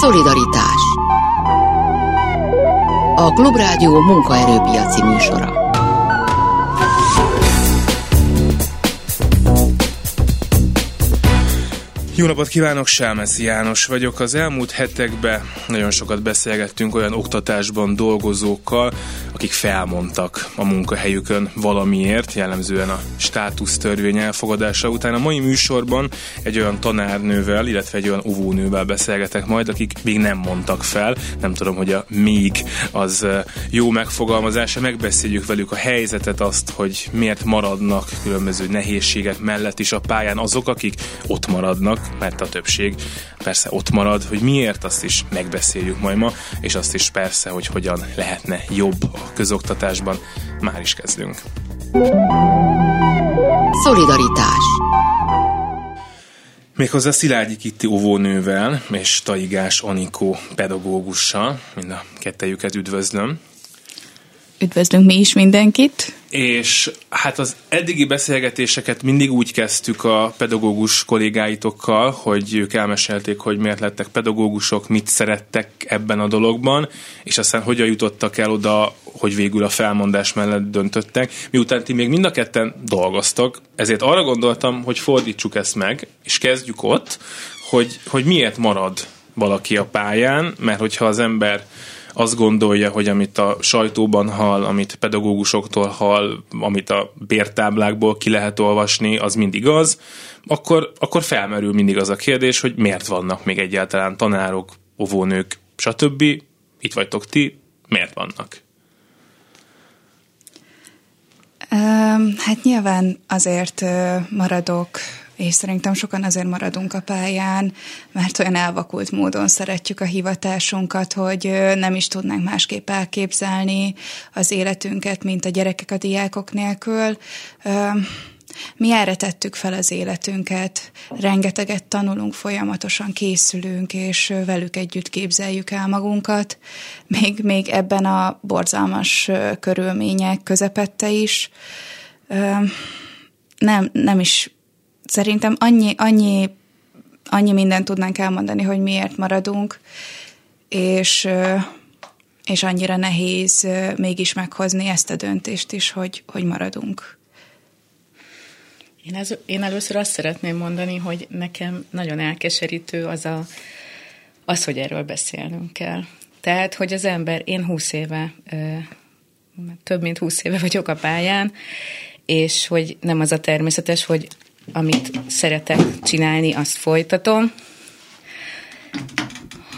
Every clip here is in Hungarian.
Szolidaritás A Klubrádió munkaerőpiaci műsora Jó napot kívánok, Sámeszi János vagyok. Az elmúlt hetekben nagyon sokat beszélgettünk olyan oktatásban dolgozókkal, akik felmondtak a munkahelyükön valamiért, jellemzően a státusztörvény elfogadása után. A mai műsorban egy olyan tanárnővel, illetve egy olyan óvónővel beszélgetek majd, akik még nem mondtak fel. Nem tudom, hogy a még az jó megfogalmazása. Megbeszéljük velük a helyzetet, azt, hogy miért maradnak különböző nehézségek mellett is a pályán azok, akik ott maradnak, mert a többség persze ott marad, hogy miért, azt is megbeszéljük majd ma, és azt is persze, hogy hogyan lehetne jobb a közoktatásban. Már is kezdünk. Szolidaritás Méghozzá Szilágyi Kitti óvónővel és Taigás Anikó pedagógussal, mind a kettejüket üdvözlöm. Üdvözlünk mi is mindenkit. És hát az eddigi beszélgetéseket mindig úgy kezdtük a pedagógus kollégáitokkal, hogy ők elmesélték, hogy miért lettek pedagógusok, mit szerettek ebben a dologban, és aztán hogyan jutottak el oda, hogy végül a felmondás mellett döntöttek. Miután ti még mind a ketten dolgoztok, ezért arra gondoltam, hogy fordítsuk ezt meg, és kezdjük ott, hogy, hogy miért marad valaki a pályán, mert hogyha az ember azt gondolja, hogy amit a sajtóban hall, amit pedagógusoktól hall, amit a bértáblákból ki lehet olvasni, az mind igaz, akkor, akkor felmerül mindig az a kérdés, hogy miért vannak még egyáltalán tanárok, óvónők, stb. Itt vagytok ti, miért vannak? Hát nyilván azért maradok és szerintem sokan azért maradunk a pályán, mert olyan elvakult módon szeretjük a hivatásunkat, hogy nem is tudnánk másképp elképzelni az életünket, mint a gyerekek a diákok nélkül. Mi erre tettük fel az életünket, rengeteget tanulunk, folyamatosan készülünk, és velük együtt képzeljük el magunkat, még, még ebben a borzalmas körülmények közepette is. Nem, nem is szerintem annyi, annyi, annyi mindent tudnánk elmondani, hogy miért maradunk, és, és annyira nehéz mégis meghozni ezt a döntést is, hogy, hogy maradunk. Én, ez, én először azt szeretném mondani, hogy nekem nagyon elkeserítő az, a, az, hogy erről beszélnünk kell. Tehát, hogy az ember, én húsz éve, több mint húsz éve vagyok a pályán, és hogy nem az a természetes, hogy amit szeretek csinálni, azt folytatom,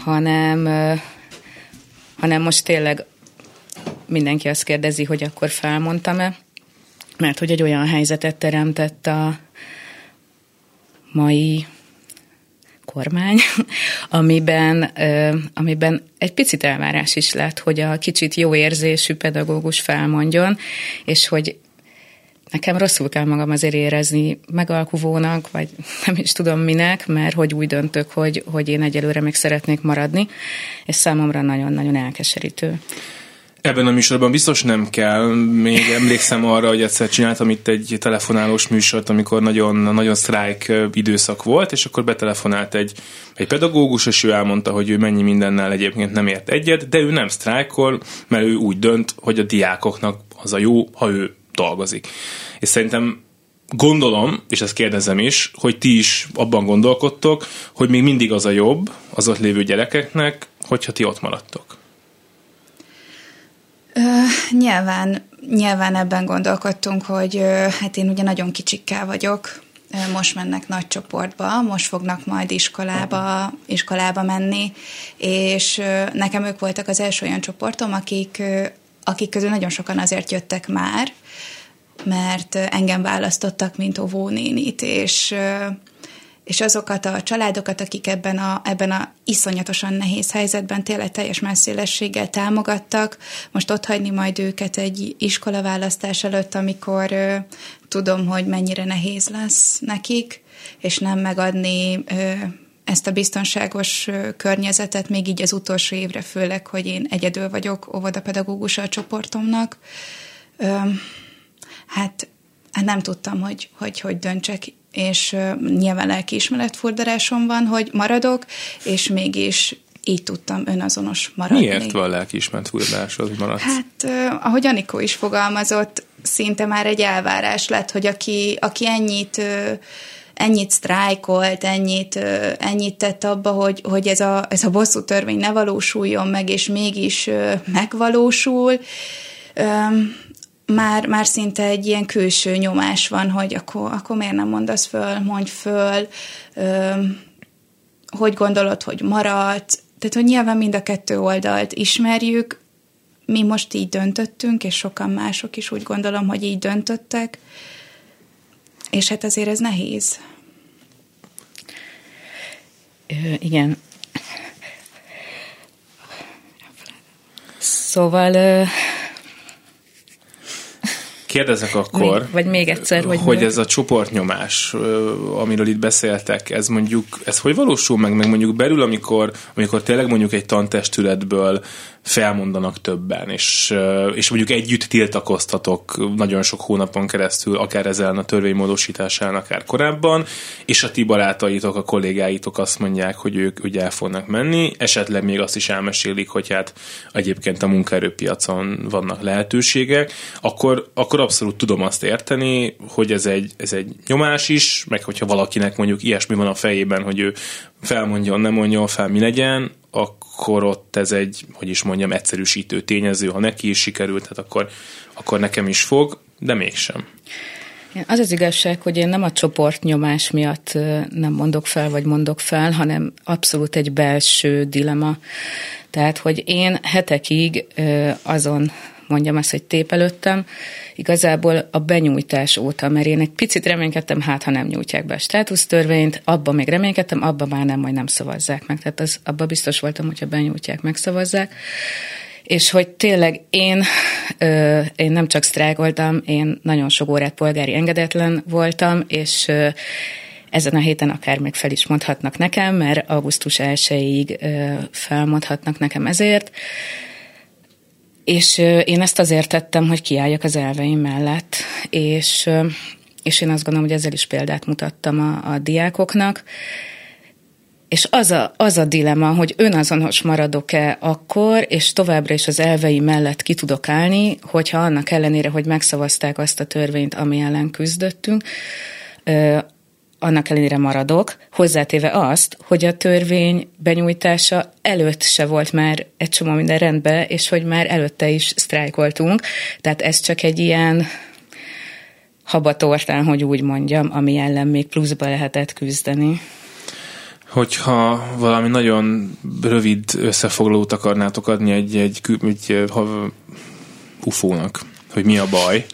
hanem, hanem most tényleg mindenki azt kérdezi, hogy akkor felmondtam-e, mert hogy egy olyan helyzetet teremtett a mai kormány, amiben, amiben egy picit elvárás is lett, hogy a kicsit jó érzésű pedagógus felmondjon, és hogy nekem rosszul kell magam azért érezni megalkuvónak, vagy nem is tudom minek, mert hogy úgy döntök, hogy, hogy én egyelőre még szeretnék maradni, és számomra nagyon-nagyon elkeserítő. Ebben a műsorban biztos nem kell. Még emlékszem arra, hogy egyszer csináltam itt egy telefonálós műsort, amikor nagyon, nagyon sztrájk időszak volt, és akkor betelefonált egy, egy pedagógus, és ő elmondta, hogy ő mennyi mindennel egyébként nem ért egyet, de ő nem sztrájkol, mert ő úgy dönt, hogy a diákoknak az a jó, ha ő dolgozik. És szerintem gondolom, és ezt kérdezem is, hogy ti is abban gondolkodtok, hogy még mindig az a jobb az ott lévő gyerekeknek, hogyha ti ott maradtok. Ö, nyilván, nyilván ebben gondolkodtunk, hogy ö, hát én ugye nagyon kicsikkel vagyok, most mennek nagy csoportba, most fognak majd iskolába, iskolába menni, és nekem ők voltak az első olyan csoportom, akik, akik közül nagyon sokan azért jöttek már, mert engem választottak, mint óvónénit, és, és azokat a családokat, akik ebben a, ebben a iszonyatosan nehéz helyzetben tényleg teljes messzélességgel támogattak, most ott hagyni majd őket egy iskolaválasztás előtt, amikor tudom, hogy mennyire nehéz lesz nekik, és nem megadni ezt a biztonságos környezetet, még így az utolsó évre főleg, hogy én egyedül vagyok óvodapedagógus a csoportomnak hát, hát nem tudtam, hogy hogy, hogy döntsek, és nyilván lelkiismeretfurdarásom van, hogy maradok, és mégis így tudtam önazonos maradni. Miért van lelkiismert furdalásod maradt? Hát, uh, ahogy Anikó is fogalmazott, szinte már egy elvárás lett, hogy aki, aki ennyit ennyit sztrájkolt, ennyit, ennyit tett abba, hogy, hogy ez, a, ez a bosszú törvény ne valósuljon meg, és mégis megvalósul. Már, már szinte egy ilyen külső nyomás van, hogy akkor, akkor miért nem mondasz föl, mondj föl, hogy gondolod, hogy maradt, tehát, hogy nyilván mind a kettő oldalt ismerjük, mi most így döntöttünk, és sokan mások is úgy gondolom, hogy így döntöttek, és hát azért ez nehéz. Ö, igen. Szóval Kérdezek akkor, még, vagy még egyszer, hogy, hogy ez a csoportnyomás, amiről itt beszéltek, ez mondjuk, ez hogy valósul meg, meg mondjuk belül, amikor, amikor tényleg mondjuk egy tantestületből felmondanak többen, és, és mondjuk együtt tiltakoztatok nagyon sok hónapon keresztül, akár ezzel a törvénymódosításán, akár korábban, és a ti barátaitok, a kollégáitok azt mondják, hogy ők ugye el fognak menni, esetleg még azt is elmesélik, hogy hát egyébként a munkaerőpiacon vannak lehetőségek, akkor, akkor abszolút tudom azt érteni, hogy ez egy, ez egy nyomás is, meg hogyha valakinek mondjuk ilyesmi van a fejében, hogy ő felmondjon, nem mondjon fel, mi legyen, akkor ott ez egy, hogy is mondjam, egyszerűsítő tényező, ha neki is sikerült, hát akkor, akkor nekem is fog, de mégsem. Az az igazság, hogy én nem a csoportnyomás miatt nem mondok fel, vagy mondok fel, hanem abszolút egy belső dilema. Tehát, hogy én hetekig azon mondjam azt, hogy tépelődtem, igazából a benyújtás óta, mert én egy picit reménykedtem, hát ha nem nyújtják be a státusztörvényt, abban még reménykedtem, abban már nem, majd nem szavazzák meg. Tehát az, abban biztos voltam, hogyha benyújtják, megszavazzák. És hogy tényleg én, ö, én nem csak sztrájkoltam, én nagyon sok órát polgári engedetlen voltam, és ö, ezen a héten akár még fel is mondhatnak nekem, mert augusztus 1-ig felmondhatnak nekem ezért. És én ezt azért tettem, hogy kiálljak az elveim mellett, és, és én azt gondolom, hogy ezzel is példát mutattam a, a diákoknak, és az a, az a dilema, hogy önazonos maradok-e akkor, és továbbra is az elvei mellett ki tudok állni, hogyha annak ellenére, hogy megszavazták azt a törvényt, ami ellen küzdöttünk, annak ellenére maradok, hozzátéve azt, hogy a törvény benyújtása előtt se volt már egy csomó minden rendben, és hogy már előtte is sztrájkoltunk, tehát ez csak egy ilyen habatortán, hogy úgy mondjam, ami ellen még pluszba lehetett küzdeni. Hogyha valami nagyon rövid összefoglalót akarnátok adni egy, egy, egy, egy ufónak, hogy mi a baj,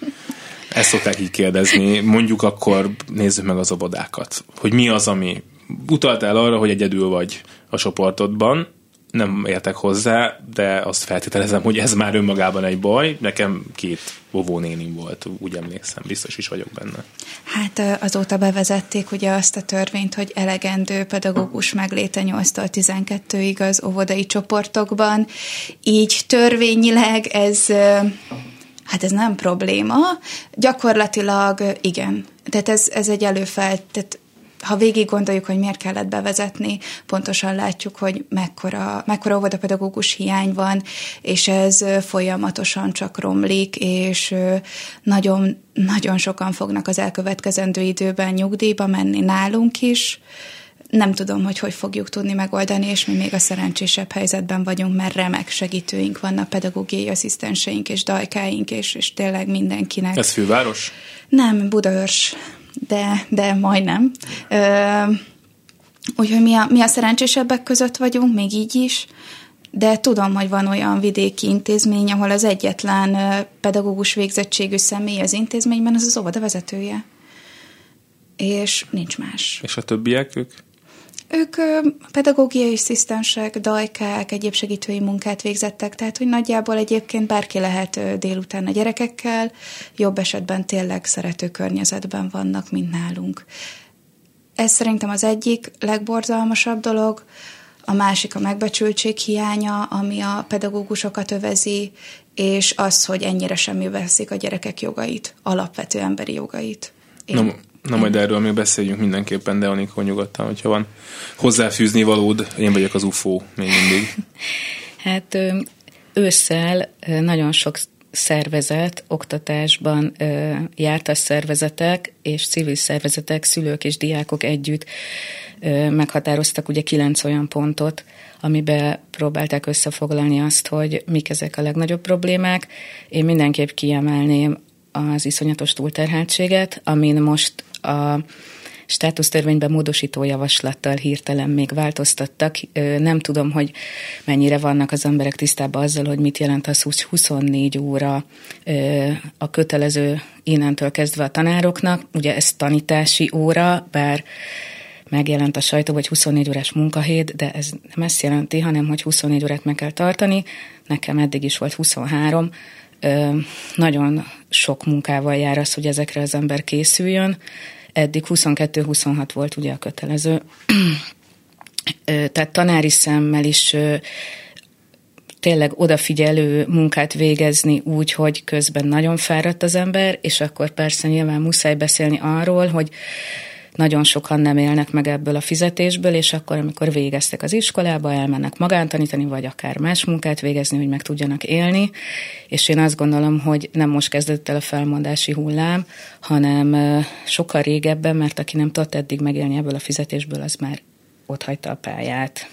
ezt szokták így kérdezni. Mondjuk akkor nézzük meg az obodákat. Hogy mi az, ami utaltál arra, hogy egyedül vagy a csoportodban, nem értek hozzá, de azt feltételezem, hogy ez már önmagában egy baj. Nekem két óvónénim volt, úgy emlékszem, biztos is vagyok benne. Hát azóta bevezették ugye azt a törvényt, hogy elegendő pedagógus megléte 8-tól 12-ig az óvodai csoportokban. Így törvényileg ez Hát ez nem probléma. Gyakorlatilag igen. Tehát ez, ez egy előfelt, ha végig gondoljuk, hogy miért kellett bevezetni, pontosan látjuk, hogy mekkora, mekkora óvodapedagógus hiány van, és ez folyamatosan csak romlik, és nagyon, nagyon sokan fognak az elkövetkezendő időben nyugdíjba menni nálunk is, nem tudom, hogy hogy fogjuk tudni megoldani, és mi még a szerencsésebb helyzetben vagyunk, mert remek segítőink vannak, pedagógiai asszisztenseink és dajkáink, és, és tényleg mindenkinek. Ez főváros? Nem, Budaörs, de, de majdnem. Ö, úgyhogy mi a, mi a szerencsésebbek között vagyunk, még így is, de tudom, hogy van olyan vidéki intézmény, ahol az egyetlen pedagógus végzettségű személy az intézményben, az az óvoda vezetője. És nincs más. És a többiek, ők? Ők pedagógiai asszisztensek, dajkák, egyéb segítői munkát végzettek, tehát hogy nagyjából egyébként bárki lehet délután a gyerekekkel, jobb esetben tényleg szerető környezetben vannak, mint nálunk. Ez szerintem az egyik legborzalmasabb dolog, a másik a megbecsültség hiánya, ami a pedagógusokat övezi, és az, hogy ennyire semmi veszik a gyerekek jogait, alapvető emberi jogait. Én... Na, Na majd erről még beszéljünk mindenképpen, de Anikó nyugodtan, hogyha van hozzáfűzni valód, én vagyok az UFO még mindig. Hát ősszel nagyon sok szervezet, oktatásban jártas szervezetek és civil szervezetek, szülők és diákok együtt meghatároztak ugye kilenc olyan pontot, amiben próbálták összefoglalni azt, hogy mik ezek a legnagyobb problémák. Én mindenképp kiemelném az iszonyatos túlterheltséget, amin most a státusztörvényben módosító javaslattal hirtelen még változtattak. Nem tudom, hogy mennyire vannak az emberek tisztában azzal, hogy mit jelent az, hogy 24 óra a kötelező innentől kezdve a tanároknak. Ugye ez tanítási óra, bár megjelent a sajtó, hogy 24 órás munkahét, de ez nem ezt jelenti, hanem hogy 24 órát meg kell tartani. Nekem eddig is volt 23. Ö, nagyon sok munkával jár az, hogy ezekre az ember készüljön. Eddig 22-26 volt ugye a kötelező. Tehát tanári szemmel is tényleg odafigyelő munkát végezni úgy, hogy közben nagyon fáradt az ember, és akkor persze nyilván muszáj beszélni arról, hogy nagyon sokan nem élnek meg ebből a fizetésből, és akkor, amikor végeztek az iskolába, elmennek magántanítani, vagy akár más munkát végezni, hogy meg tudjanak élni. És én azt gondolom, hogy nem most kezdett el a felmondási hullám, hanem sokkal régebben, mert aki nem tudott eddig megélni ebből a fizetésből, az már ott hagyta a pályát.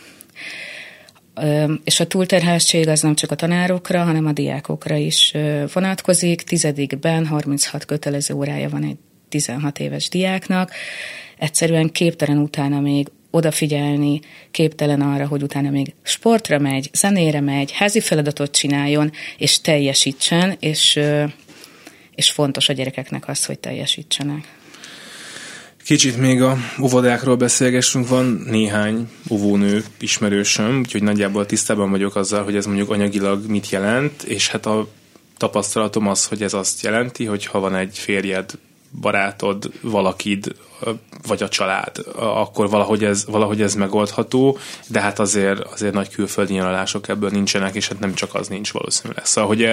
És a túlterheltség az nem csak a tanárokra, hanem a diákokra is vonatkozik. Tizedikben 36 kötelező órája van egy 16 éves diáknak, egyszerűen képtelen utána még odafigyelni, képtelen arra, hogy utána még sportra megy, zenére megy, házi feladatot csináljon, és teljesítsen, és, és fontos a gyerekeknek az, hogy teljesítsenek. Kicsit még a óvodákról beszélgessünk, van néhány óvónő ismerősöm, úgyhogy nagyjából tisztában vagyok azzal, hogy ez mondjuk anyagilag mit jelent, és hát a tapasztalatom az, hogy ez azt jelenti, hogy ha van egy férjed, barátod, valakid, vagy a család, akkor valahogy ez, valahogy ez megoldható, de hát azért, azért nagy külföldi nyaralások ebből nincsenek, és hát nem csak az nincs valószínűleg. Szóval, hogy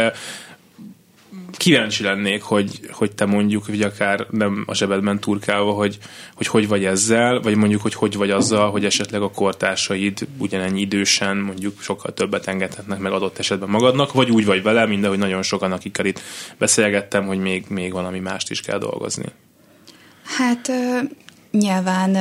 kíváncsi lennék, hogy, hogy te mondjuk, vagy akár nem a zsebedben turkálva, hogy, hogy hogy vagy ezzel, vagy mondjuk, hogy hogy vagy azzal, hogy esetleg a kortársaid ugyanennyi idősen mondjuk sokkal többet engedhetnek meg adott esetben magadnak, vagy úgy vagy vele, mint ahogy nagyon sokan, akikkel itt beszélgettem, hogy még, még valami mást is kell dolgozni. Hát nyilván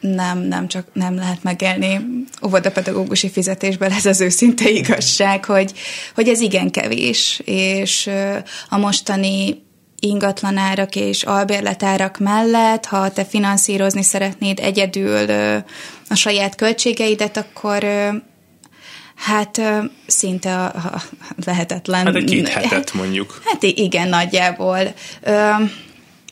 nem, nem csak nem lehet megélni óvodapedagógusi fizetésből, ez az őszinte igazság, hogy, hogy ez igen kevés, és a mostani ingatlanárak és albérletárak mellett, ha te finanszírozni szeretnéd egyedül a saját költségeidet, akkor Hát szinte a, a lehetetlen. Hát egy két hetet mondjuk. Hát igen, nagyjából.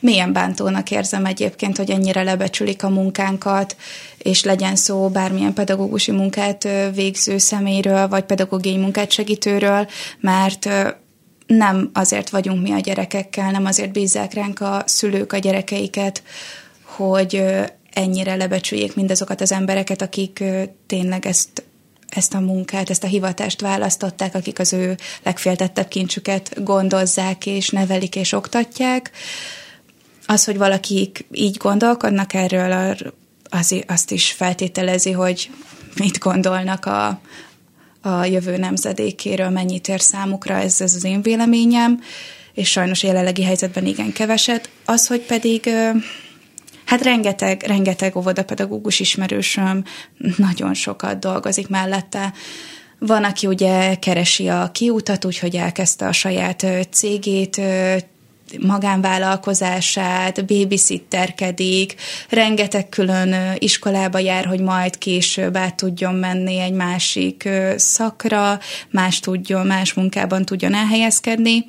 Milyen bántónak érzem egyébként, hogy ennyire lebecsülik a munkánkat, és legyen szó bármilyen pedagógusi munkát végző személyről, vagy pedagógiai munkát segítőről, mert nem azért vagyunk mi a gyerekekkel, nem azért bízzák ránk a szülők a gyerekeiket, hogy ennyire lebecsüljék mindazokat az embereket, akik tényleg ezt ezt a munkát, ezt a hivatást választották, akik az ő legféltettebb kincsüket gondozzák és nevelik és oktatják az, hogy valakik így gondolkodnak erről, az, azt is feltételezi, hogy mit gondolnak a, a jövő nemzedékéről, mennyit ér számukra, ez, ez az én véleményem, és sajnos jelenlegi helyzetben igen keveset. Az, hogy pedig hát rengeteg, rengeteg óvodapedagógus ismerősöm nagyon sokat dolgozik mellette, van, aki ugye keresi a kiutat, úgyhogy elkezdte a saját cégét, magánvállalkozását, babysitterkedik, rengeteg külön iskolába jár, hogy majd később át tudjon menni egy másik szakra, más tudjon, más munkában tudjon elhelyezkedni.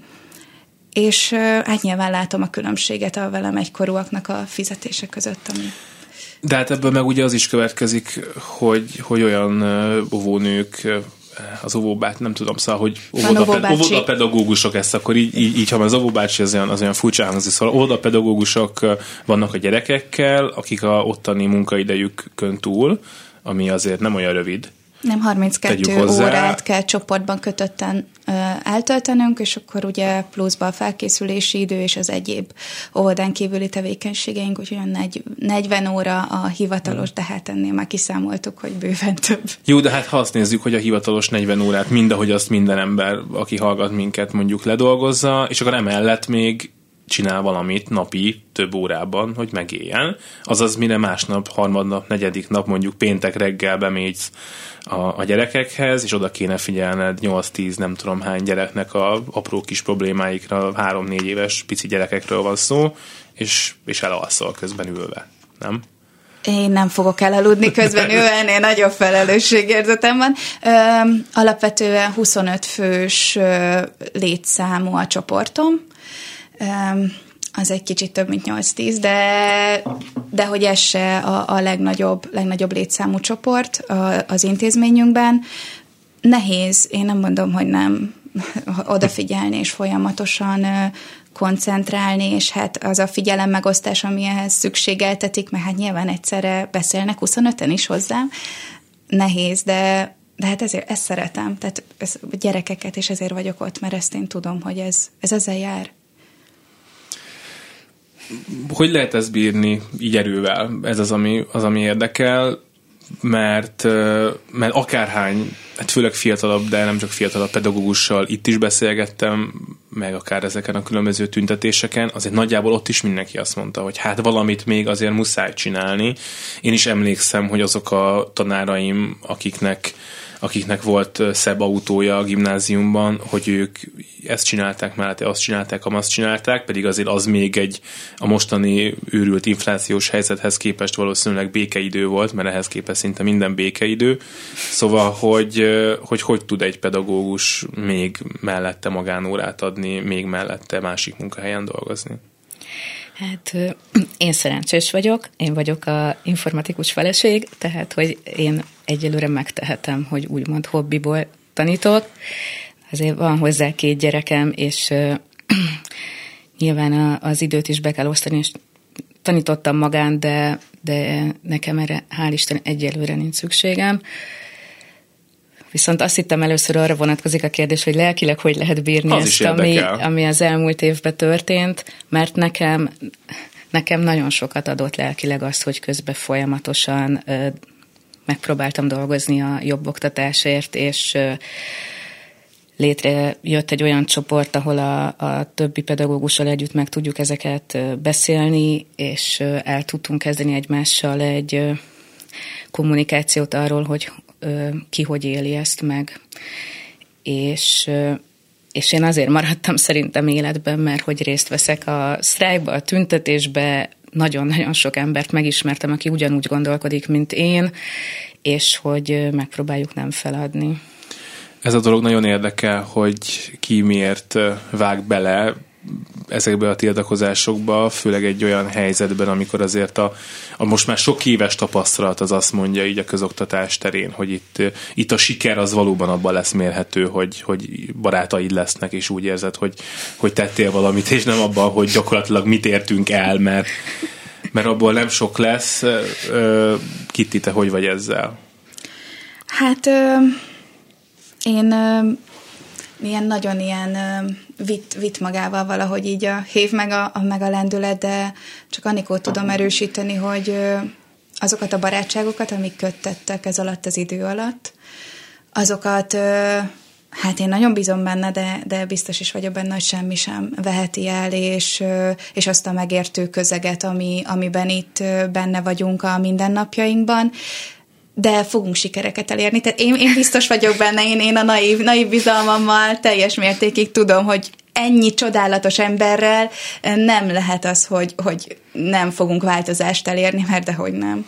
És hát nyilván látom a különbséget a velem egykorúaknak a fizetése között, ami de hát ebből meg ugye az is következik, hogy, hogy olyan óvónők az óvóbát, nem tudom, szóval, hogy óvodapedagógusok ezt, akkor így, így, így ha az óvóbácsi az olyan, az olyan furcsa hangzik, szóval óvodapedagógusok vannak a gyerekekkel, akik a ottani munkaidejükön túl, ami azért nem olyan rövid, Nem, 32 órát kell csoportban kötötten ö, eltöltenünk, és akkor ugye pluszba a felkészülési idő és az egyéb óvodán kívüli tevékenységeink, úgyhogy olyan 40 óra a hivatalos, de hát ennél már kiszámoltuk, hogy bőven több. Jó, de hát ha azt nézzük, hogy a hivatalos 40 órát mindahogy azt minden ember, aki hallgat minket, mondjuk ledolgozza, és akkor emellett még csinál valamit napi több órában, hogy megéljen. Azaz mire másnap, harmadnap, negyedik nap, mondjuk péntek reggel bemégysz a, a gyerekekhez, és oda kéne figyelned 8-10 nem tudom hány gyereknek a apró kis problémáikra, 3-4 éves pici gyerekekről van szó, és, és elalszol közben ülve, nem? Én nem fogok elaludni közben ennél nagyobb felelősségérzetem van. Ö, alapvetően 25 fős létszámú a csoportom az egy kicsit több, mint 8-10, de, de hogy ez se a, a legnagyobb, legnagyobb létszámú csoport az intézményünkben. Nehéz, én nem mondom, hogy nem odafigyelni és folyamatosan koncentrálni, és hát az a figyelem megosztás, ami ehhez szükségeltetik, mert hát nyilván egyszerre beszélnek 25-en is hozzám, nehéz, de, de hát ezért ezt szeretem, tehát ez, gyerekeket, és ezért vagyok ott, mert ezt én tudom, hogy ez, ez ezzel jár hogy lehet ezt bírni így erővel? Ez az, ami, az, ami érdekel, mert, mert akárhány, hát főleg fiatalabb, de nem csak fiatalabb pedagógussal itt is beszélgettem, meg akár ezeken a különböző tüntetéseken, azért nagyjából ott is mindenki azt mondta, hogy hát valamit még azért muszáj csinálni. Én is emlékszem, hogy azok a tanáraim, akiknek akiknek volt szebb autója a gimnáziumban, hogy ők ezt csinálták mellette, azt csinálták, azt csinálták, pedig azért az még egy a mostani őrült inflációs helyzethez képest valószínűleg békeidő volt, mert ehhez képest szinte minden békeidő. Szóval, hogy hogy, hogy tud egy pedagógus még mellette magánórát adni, még mellette másik munkahelyen dolgozni? Hát én szerencsés vagyok, én vagyok a informatikus feleség, tehát hogy én egyelőre megtehetem, hogy úgymond hobbiból tanítok. Azért van hozzá két gyerekem, és nyilván az időt is be kell osztani, és tanítottam magán, de, de nekem erre hál' Isten egyelőre nincs szükségem. Viszont azt hittem először arra vonatkozik a kérdés, hogy lelkileg hogy lehet bírni az ezt, ami, ami az elmúlt évben történt, mert nekem, nekem nagyon sokat adott lelkileg azt, hogy közben folyamatosan ö, megpróbáltam dolgozni a jobb oktatásért, és ö, létrejött egy olyan csoport, ahol a, a többi pedagógussal együtt meg tudjuk ezeket beszélni, és el tudtunk kezdeni egymással egy kommunikációt arról, hogy ki hogy éli ezt meg. És, és én azért maradtam szerintem életben, mert hogy részt veszek a sztrájkba, a tüntetésbe, nagyon-nagyon sok embert megismertem, aki ugyanúgy gondolkodik, mint én, és hogy megpróbáljuk nem feladni. Ez a dolog nagyon érdekel, hogy ki miért vág bele ezekbe a tiltakozásokba, főleg egy olyan helyzetben, amikor azért a, a most már sok éves tapasztalat az azt mondja így a közoktatás terén, hogy itt, itt a siker az valóban abban lesz mérhető, hogy, hogy barátaid lesznek, és úgy érzed, hogy, hogy tettél valamit, és nem abban, hogy gyakorlatilag mit értünk el, mert, mert abból nem sok lesz. Kitti, te hogy vagy ezzel? Hát én ilyen nagyon ilyen vitt, vitt magával valahogy így a hív meg a, a, meg a lendület, de csak Anikót tudom erősíteni, hogy azokat a barátságokat, amik köttettek ez alatt az idő alatt, azokat hát én nagyon bízom benne, de, de biztos is vagyok benne, hogy semmi sem veheti el, és, és azt a megértő közeget, ami, amiben itt benne vagyunk a mindennapjainkban de fogunk sikereket elérni. Tehát én, én biztos vagyok benne, én, én a naív, naív bizalmammal teljes mértékig tudom, hogy ennyi csodálatos emberrel nem lehet az, hogy, hogy nem fogunk változást elérni, mert dehogy nem.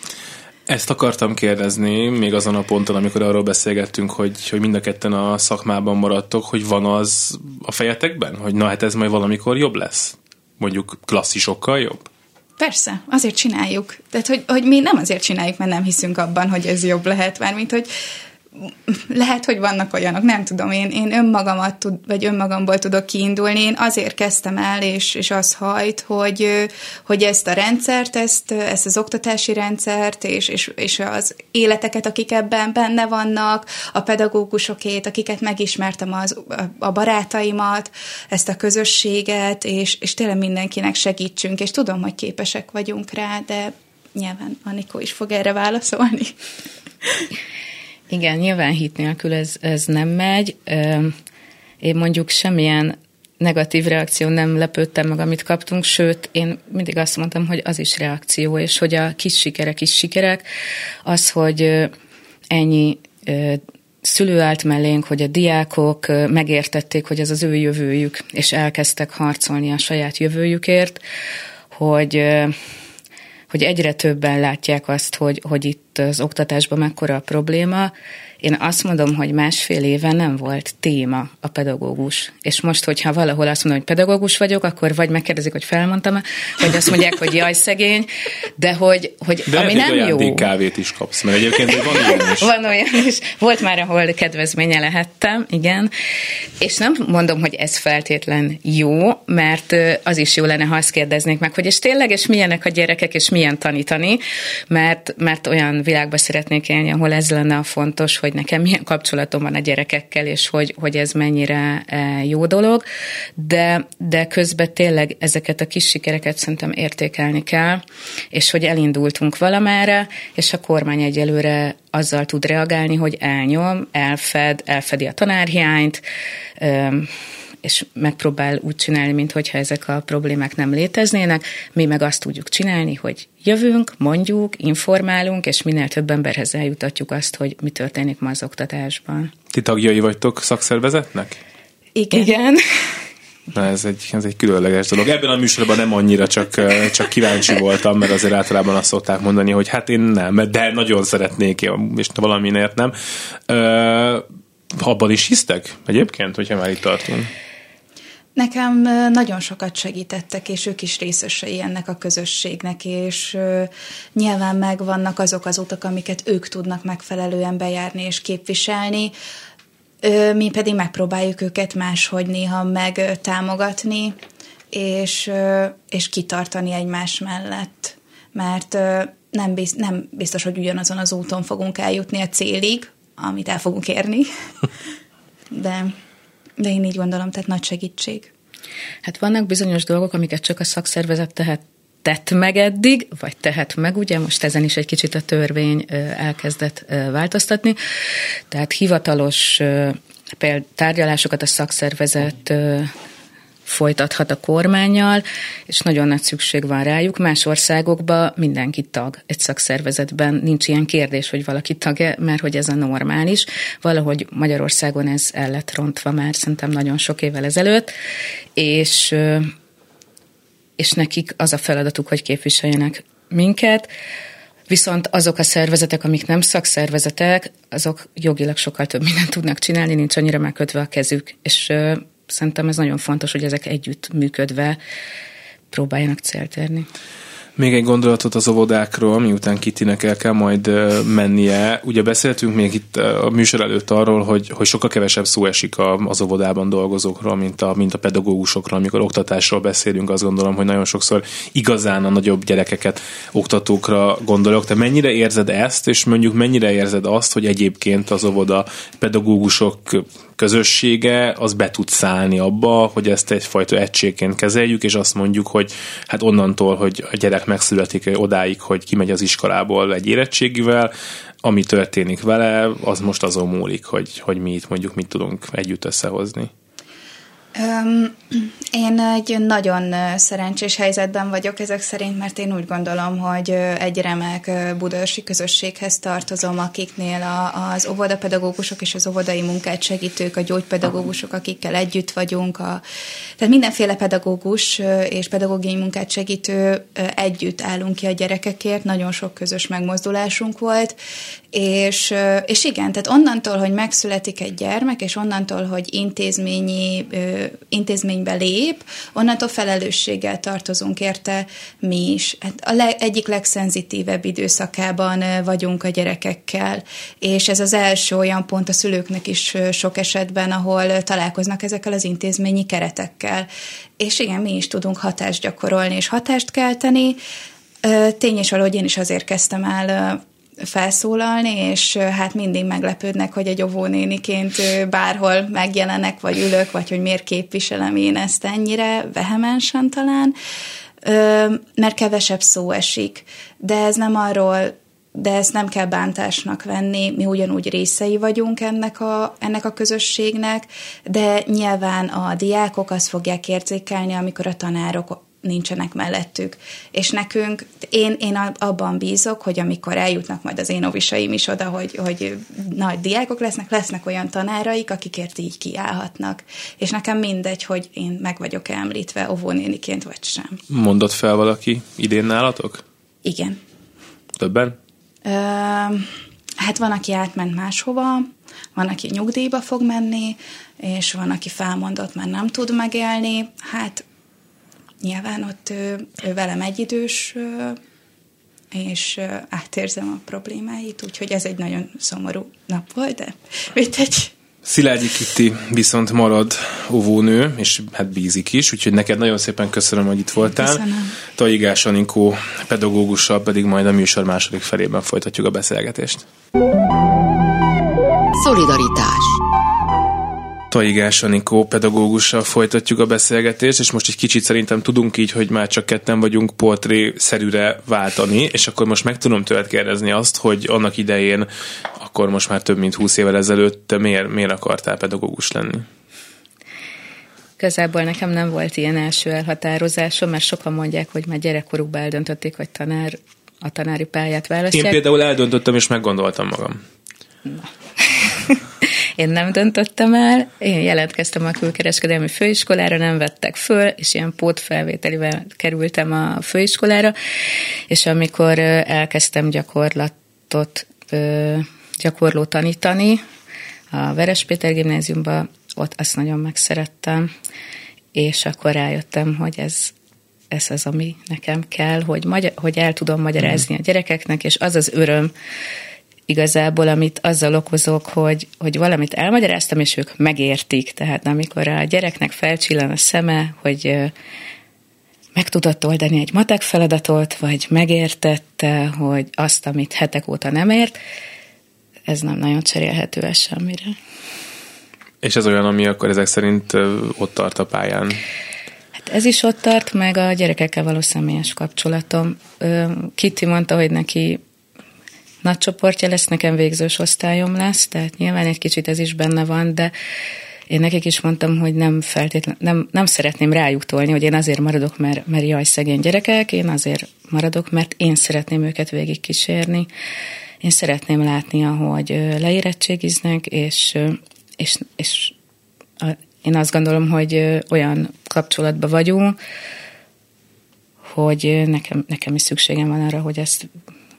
Ezt akartam kérdezni, még azon a ponton, amikor arról beszélgettünk, hogy, hogy mind a ketten a szakmában maradtok, hogy van az a fejetekben, hogy na hát ez majd valamikor jobb lesz? Mondjuk klasszisokkal jobb? Persze, azért csináljuk. Tehát, hogy, hogy mi nem azért csináljuk, mert nem hiszünk abban, hogy ez jobb lehet, már mint hogy lehet, hogy vannak olyanok, nem tudom, én, én önmagamat tud, vagy önmagamból tudok kiindulni, én azért kezdtem el, és, és az hajt, hogy, hogy ezt a rendszert, ezt, ezt az oktatási rendszert, és, és, és az életeket, akik ebben benne vannak, a pedagógusokét, akiket megismertem, az, a barátaimat, ezt a közösséget, és, és tényleg mindenkinek segítsünk, és tudom, hogy képesek vagyunk rá, de nyilván Anikó is fog erre válaszolni. Igen, nyilván hit nélkül ez, ez nem megy. Én mondjuk semmilyen negatív reakció nem lepődtem meg, amit kaptunk, sőt, én mindig azt mondtam, hogy az is reakció, és hogy a kis sikerek is sikerek, az, hogy ennyi szülő állt mellénk, hogy a diákok megértették, hogy ez az ő jövőjük, és elkezdtek harcolni a saját jövőjükért, hogy hogy egyre többen látják azt, hogy, hogy itt az oktatásban mekkora a probléma, én azt mondom, hogy másfél éve nem volt téma a pedagógus. És most, hogyha valahol azt mondom, hogy pedagógus vagyok, akkor vagy megkérdezik, hogy felmondtam vagy azt mondják, hogy jaj, szegény, de hogy, hogy de ami nem jó. kávét is kapsz, mert egyébként van olyan is. Van olyan is. Volt már, ahol kedvezménye lehettem, igen. És nem mondom, hogy ez feltétlen jó, mert az is jó lenne, ha azt kérdeznék meg, hogy és tényleg, és milyenek a gyerekek, és milyen tanítani, mert, mert olyan világba szeretnék élni, ahol ez lenne a fontos, hogy hogy nekem milyen kapcsolatom van a gyerekekkel, és hogy, hogy ez mennyire e, jó dolog, de, de közben tényleg ezeket a kis sikereket szerintem értékelni kell, és hogy elindultunk valamára, és a kormány egyelőre azzal tud reagálni, hogy elnyom, elfed, elfedi a tanárhiányt, és megpróbál úgy csinálni, mintha ezek a problémák nem léteznének. Mi meg azt tudjuk csinálni, hogy jövünk, mondjuk, informálunk, és minél több emberhez eljutatjuk azt, hogy mi történik ma az oktatásban. Ti tagjai vagytok szakszervezetnek? Igen. Igen. Na ez egy, ez egy különleges dolog. Ebben a műsorban nem annyira, csak, csak kíváncsi voltam, mert azért általában azt szokták mondani, hogy hát én nem, de nagyon szeretnék, és valamiért nem. Ö, abban is hisztek egyébként, hogyha már itt tartunk? Nekem nagyon sokat segítettek, és ők is részesei ennek a közösségnek, és nyilván megvannak azok az utak, amiket ők tudnak megfelelően bejárni és képviselni, mi pedig megpróbáljuk őket máshogy néha megtámogatni, és, és kitartani egymás mellett. Mert nem, biz, nem biztos, hogy ugyanazon az úton fogunk eljutni a célig, amit el fogunk érni, de de én így gondolom, tehát nagy segítség. Hát vannak bizonyos dolgok, amiket csak a szakszervezet tehet tett meg eddig, vagy tehet meg, ugye most ezen is egy kicsit a törvény elkezdett változtatni. Tehát hivatalos például tárgyalásokat a szakszervezet folytathat a kormányjal, és nagyon nagy szükség van rájuk. Más országokban mindenki tag egy szakszervezetben. Nincs ilyen kérdés, hogy valaki tag-e, mert hogy ez a normális. Valahogy Magyarországon ez el lett rontva már szerintem nagyon sok évvel ezelőtt, és, és nekik az a feladatuk, hogy képviseljenek minket. Viszont azok a szervezetek, amik nem szakszervezetek, azok jogilag sokkal több mindent tudnak csinálni, nincs annyira megkötve a kezük. És szerintem ez nagyon fontos, hogy ezek együtt működve próbáljanak célt érni. Még egy gondolatot az óvodákról, miután Kittinek el kell majd mennie. Ugye beszéltünk még itt a műsor előtt arról, hogy, hogy sokkal kevesebb szó esik az óvodában dolgozókról, mint a, mint a pedagógusokról. Amikor oktatásról beszélünk, azt gondolom, hogy nagyon sokszor igazán a nagyobb gyerekeket oktatókra gondolok. Te mennyire érzed ezt, és mondjuk mennyire érzed azt, hogy egyébként az óvoda pedagógusok közössége az be tud szállni abba, hogy ezt egyfajta egységként kezeljük, és azt mondjuk, hogy hát onnantól, hogy a gyerek megszületik odáig, hogy kimegy az iskolából egy érettségivel, ami történik vele, az most azon múlik, hogy, hogy mi itt mondjuk mit tudunk együtt összehozni. Én egy nagyon szerencsés helyzetben vagyok ezek szerint, mert én úgy gondolom, hogy egy remek budaörsi közösséghez tartozom, akiknél a, az óvodapedagógusok és az óvodai munkát segítők, a gyógypedagógusok, akikkel együtt vagyunk, a, tehát mindenféle pedagógus és pedagógiai munkát segítő együtt állunk ki a gyerekekért, nagyon sok közös megmozdulásunk volt, és, és igen, tehát onnantól, hogy megszületik egy gyermek, és onnantól, hogy intézményi intézménybe lép, onnantól felelősséggel tartozunk érte mi is. Hát a le, egyik legszenzitívebb időszakában vagyunk a gyerekekkel, és ez az első olyan pont a szülőknek is sok esetben, ahol találkoznak ezekkel az intézményi keretekkel. És igen, mi is tudunk hatást gyakorolni és hatást kelteni. Tény és valahogy én is azért kezdtem el felszólalni, és hát mindig meglepődnek, hogy egy óvónéniként bárhol megjelenek, vagy ülök, vagy hogy miért képviselem én ezt ennyire vehemensen talán, mert kevesebb szó esik. De ez nem arról de ezt nem kell bántásnak venni, mi ugyanúgy részei vagyunk ennek a, ennek a közösségnek, de nyilván a diákok azt fogják érzékelni, amikor a tanárok nincsenek mellettük. És nekünk, én, én abban bízok, hogy amikor eljutnak majd az én ovisaim is oda, hogy, hogy nagy diákok lesznek, lesznek olyan tanáraik, akikért így kiállhatnak. És nekem mindegy, hogy én meg vagyok említve óvónéniként, vagy sem. Mondott fel valaki idén nálatok? Igen. Többen? Ö, hát van, aki átment máshova, van, aki nyugdíjba fog menni, és van, aki felmondott, mert nem tud megélni. Hát nyilván ott ő, ő velem egyidős, és átérzem a problémáit, úgyhogy ez egy nagyon szomorú nap volt, de mit egy Szilágyi Kitti viszont marad óvónő, és hát bízik is, úgyhogy neked nagyon szépen köszönöm, hogy itt voltál. Köszönöm. Tajigás Anikó pedagógussal pedig majd a műsor második felében folytatjuk a beszélgetést. Szolidaritás Taigás Anikó pedagógussal folytatjuk a beszélgetést, és most egy kicsit szerintem tudunk így, hogy már csak ketten vagyunk portré-szerűre váltani, és akkor most meg tudom tőled kérdezni azt, hogy annak idején, akkor most már több mint húsz évvel ezelőtt, te miért, miért akartál pedagógus lenni? Igazából nekem nem volt ilyen első elhatározásom, mert sokan mondják, hogy már gyerekkorukban eldöntötték, hogy tanár, a tanári pályát választják. Én például eldöntöttem, és meggondoltam magam. Na. Én nem döntöttem el, én jelentkeztem a külkereskedelmi főiskolára, nem vettek föl, és ilyen pótfelvételivel kerültem a főiskolára, és amikor elkezdtem gyakorlatot, gyakorló tanítani a Veres Péter gimnáziumban, ott azt nagyon megszerettem, és akkor rájöttem, hogy ez, ez az, ami nekem kell, hogy, magyar, hogy el tudom magyarázni a gyerekeknek, és az az öröm, igazából, amit azzal okozok, hogy, hogy valamit elmagyaráztam, és ők megértik. Tehát amikor a gyereknek felcsillan a szeme, hogy meg tudott oldani egy matek feladatot, vagy megértette, hogy azt, amit hetek óta nem ért, ez nem nagyon cserélhető ez semmire. És ez olyan, ami akkor ezek szerint ott tart a pályán? Hát ez is ott tart, meg a gyerekekkel való személyes kapcsolatom. Kitty mondta, hogy neki nagy csoportja lesz, nekem végzős osztályom lesz, tehát nyilván egy kicsit ez is benne van, de én nekik is mondtam, hogy nem feltétlen, nem, nem szeretném rájuk tolni, hogy én azért maradok, mert, mert jaj, szegény gyerekek, én azért maradok, mert én szeretném őket végigkísérni. Én szeretném látni, ahogy leérettségiznek, és, és, és a, én azt gondolom, hogy olyan kapcsolatban vagyunk, hogy nekem, nekem is szükségem van arra, hogy ezt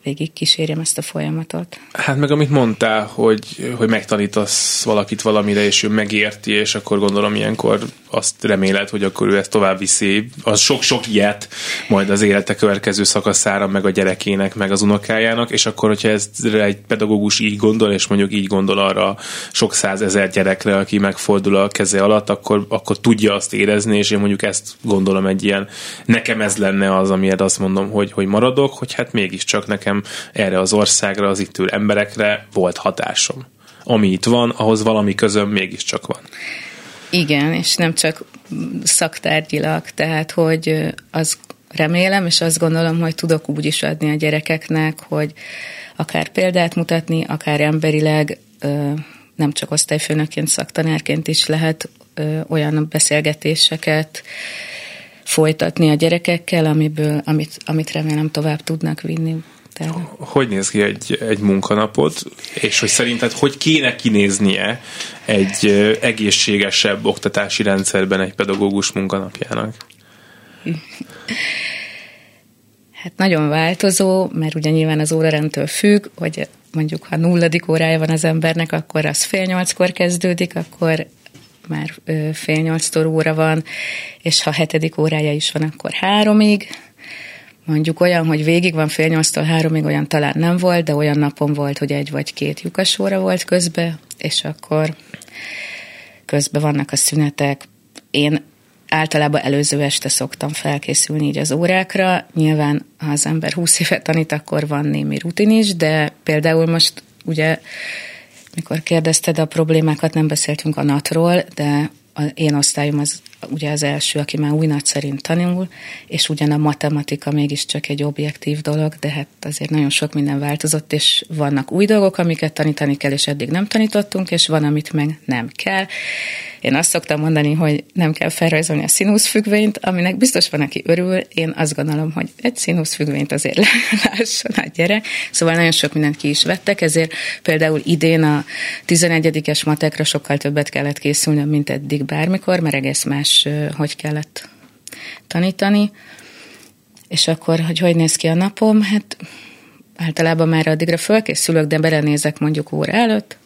végig kísérjem ezt a folyamatot. Hát meg amit mondtál, hogy, hogy megtanítasz valakit valamire, és ő megérti, és akkor gondolom ilyenkor azt reméled, hogy akkor ő ezt tovább viszi, az sok-sok ilyet majd az élete következő szakaszára, meg a gyerekének, meg az unokájának, és akkor, hogyha ez egy pedagógus így gondol, és mondjuk így gondol arra sok százezer gyerekre, aki megfordul a keze alatt, akkor, akkor tudja azt érezni, és én mondjuk ezt gondolom egy ilyen, nekem ez lenne az, amiért azt mondom, hogy, hogy maradok, hogy hát mégiscsak nekem erre az országra, az itt ül emberekre volt hatásom. Ami itt van, ahhoz valami közöm mégiscsak van. Igen, és nem csak szaktárgyilag, tehát hogy az remélem, és azt gondolom, hogy tudok úgy is adni a gyerekeknek, hogy akár példát mutatni, akár emberileg, nem csak osztályfőnökként, szaktanárként is lehet olyan beszélgetéseket folytatni a gyerekekkel, amiből, amit, amit remélem tovább tudnak vinni tényleg. Hogy néz ki egy, egy munkanapod, és hogy szerinted hogy kéne kinéznie egy egészségesebb oktatási rendszerben egy pedagógus munkanapjának? Hát nagyon változó, mert ugye nyilván az órarendtől függ, hogy mondjuk ha nulladik órája van az embernek, akkor az fél nyolckor kezdődik, akkor már fél nyolctól óra van, és ha hetedik órája is van, akkor háromig. Mondjuk olyan, hogy végig van fél nyolctól háromig, olyan talán nem volt, de olyan napon volt, hogy egy vagy két lyukas óra volt közbe, és akkor közben vannak a szünetek. Én általában előző este szoktam felkészülni így az órákra. Nyilván, ha az ember 20 évet tanít, akkor van némi rutin is, de például most ugye, mikor kérdezted a problémákat, nem beszéltünk a natról, de a én osztályom az ugye az első, aki már új nagy szerint tanul, és ugyan a matematika mégiscsak egy objektív dolog, de hát azért nagyon sok minden változott, és vannak új dolgok, amiket tanítani kell, és eddig nem tanítottunk, és van, amit meg nem kell. Én azt szoktam mondani, hogy nem kell felrajzolni a színuszfüggvényt, aminek biztos van, aki örül. Én azt gondolom, hogy egy színuszfüggvényt azért lásson a gyerek. Szóval nagyon sok mindent ki is vettek, ezért például idén a 11-es matekra sokkal többet kellett készülni, mint eddig bármikor, mert egész más, hogy kellett tanítani. És akkor, hogy hogy néz ki a napom, hát általában már addigra fölkészülök, de belenézek mondjuk óra előtt,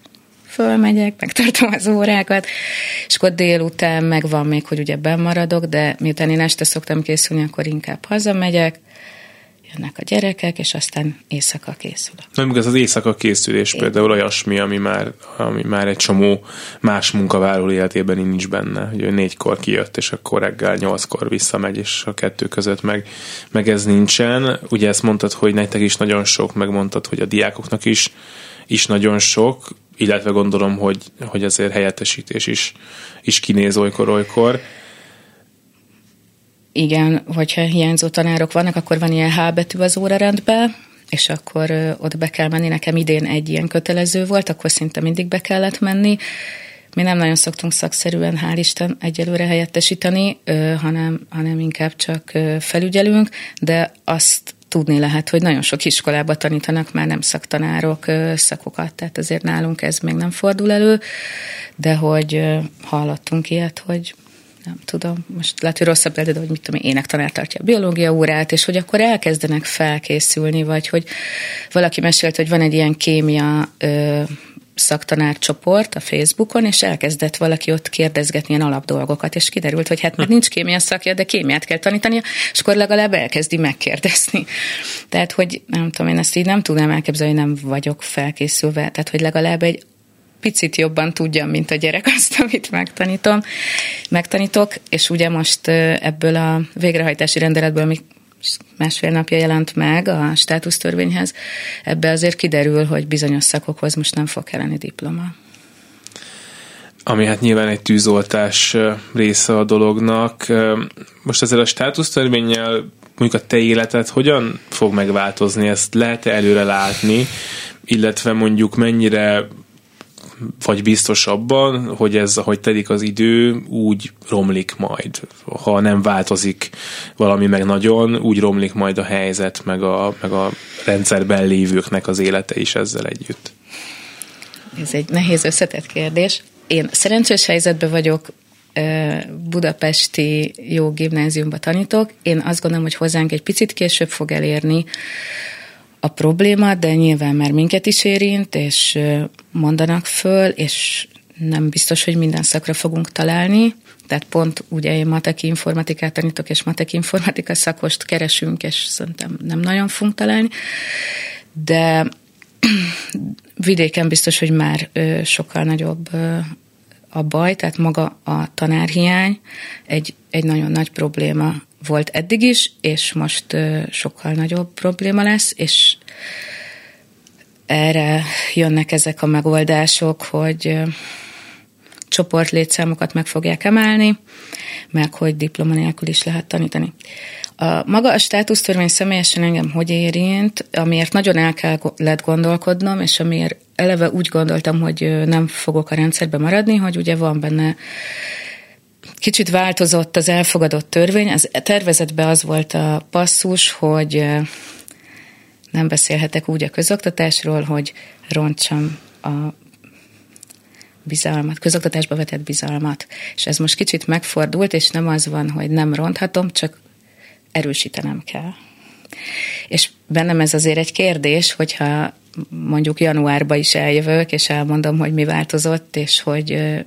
fölmegyek, megtartom az órákat, és akkor délután meg van még, hogy ugye maradok, de miután én este szoktam készülni, akkor inkább hazamegyek, jönnek a gyerekek, és aztán éjszaka készülök. Nem, ez az éjszaka készülés Én. például olyasmi, ami már, ami már egy csomó más munkavállaló életében nincs benne. Hogy négykor kijött, és akkor reggel nyolckor visszamegy, és a kettő között meg, meg ez nincsen. Ugye ezt mondtad, hogy nektek is nagyon sok, megmondtad, hogy a diákoknak is, is nagyon sok illetve gondolom, hogy, hogy azért helyettesítés is, is kinéz olykor-olykor. Igen, hogyha hiányzó tanárok vannak, akkor van ilyen H betű az órarendben, és akkor ott be kell menni. Nekem idén egy ilyen kötelező volt, akkor szinte mindig be kellett menni. Mi nem nagyon szoktunk szakszerűen, hál' Isten, egyelőre helyettesíteni, hanem, hanem inkább csak felügyelünk, de azt tudni lehet, hogy nagyon sok iskolába tanítanak már nem szaktanárok szakokat, tehát azért nálunk ez még nem fordul elő, de hogy hallottunk ilyet, hogy nem tudom, most lehet, hogy rosszabb példa, de hogy mit tudom, énektanár tartja a biológia órát, és hogy akkor elkezdenek felkészülni, vagy hogy valaki mesélt, hogy van egy ilyen kémia ö, szaktanárcsoport a Facebookon, és elkezdett valaki ott kérdezgetni ilyen alapdolgokat, és kiderült, hogy hát mert nincs kémia szakja, de kémiát kell tanítania, és akkor legalább elkezdi megkérdezni. Tehát, hogy nem tudom, én ezt így nem tudnám elképzelni, hogy nem vagyok felkészülve, tehát, hogy legalább egy picit jobban tudjam, mint a gyerek azt, amit megtanítom, megtanítok, és ugye most ebből a végrehajtási rendeletből, ami másfél napja jelent meg a státusztörvényhez, ebbe azért kiderül, hogy bizonyos szakokhoz most nem fog kelleni diploma. Ami hát nyilván egy tűzoltás része a dolognak. Most ezzel a státusztörvényel mondjuk a te életed hogyan fog megváltozni? Ezt lehet-e előre látni? Illetve mondjuk mennyire vagy biztos abban, hogy ez, ahogy telik az idő, úgy romlik majd. Ha nem változik valami meg nagyon, úgy romlik majd a helyzet, meg a, meg a rendszerben lévőknek az élete is ezzel együtt. Ez egy nehéz összetett kérdés. Én szerencsés helyzetben vagyok, budapesti jó gimnáziumba tanítok. Én azt gondolom, hogy hozzánk egy picit később fog elérni a probléma, de nyilván már minket is érint, és mondanak föl, és nem biztos, hogy minden szakra fogunk találni. Tehát pont ugye én mateki informatikát tanítok, és mateki informatika szakost keresünk, és szerintem nem nagyon fogunk találni. De vidéken biztos, hogy már sokkal nagyobb a baj, tehát maga a tanárhiány egy, egy nagyon nagy probléma volt eddig is, és most sokkal nagyobb probléma lesz, és erre jönnek ezek a megoldások, hogy csoportlétszámokat meg fogják emelni, meg hogy diploma nélkül is lehet tanítani. A, maga a státusztörvény személyesen engem hogy érint, amiért nagyon el kellett gondolkodnom, és amiért eleve úgy gondoltam, hogy nem fogok a rendszerbe maradni, hogy ugye van benne Kicsit változott az elfogadott törvény. Az tervezetben az volt a passzus, hogy nem beszélhetek úgy a közoktatásról, hogy rontsam a bizalmat, közoktatásba vetett bizalmat. És ez most kicsit megfordult, és nem az van, hogy nem ronthatom, csak erősítenem kell. És bennem ez azért egy kérdés, hogyha mondjuk januárba is eljövök, és elmondom, hogy mi változott, és hogy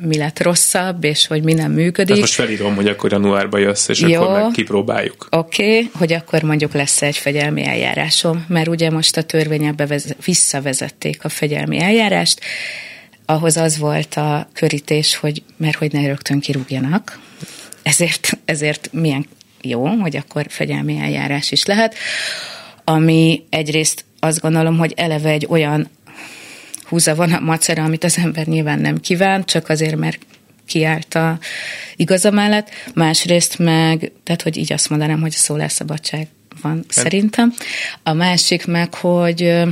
mi lett rosszabb, és hogy mi nem működik. Hát most felírom, hogy akkor januárba jössz, és Jó. akkor meg kipróbáljuk. Oké, okay, hogy akkor mondjuk lesz egy fegyelmi eljárásom, mert ugye most a törvényebe visszavezették a fegyelmi eljárást, ahhoz az volt a körítés, hogy mert hogy ne rögtön kirúgjanak, ezért, ezért milyen jó, hogy akkor fegyelmi eljárás is lehet, ami egyrészt azt gondolom, hogy eleve egy olyan húza van a macera, amit az ember nyilván nem kíván, csak azért, mert kiállt a igaza mellett. Másrészt meg, tehát hogy így azt mondanám, hogy a szólásszabadság van hát. szerintem. A másik meg, hogy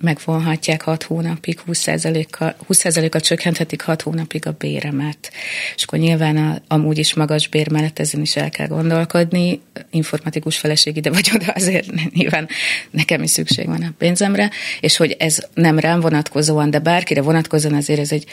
megvonhatják 6 hónapig, 20%-kal, 20%-kal csökkenthetik 6 hónapig a béremet. És akkor nyilván a, amúgy is magas bér mellett ezen is el kell gondolkodni. Informatikus feleség ide vagy oda, azért nyilván nekem is szükség van a pénzemre, és hogy ez nem rám vonatkozóan, de bárkire vonatkozóan azért ez egy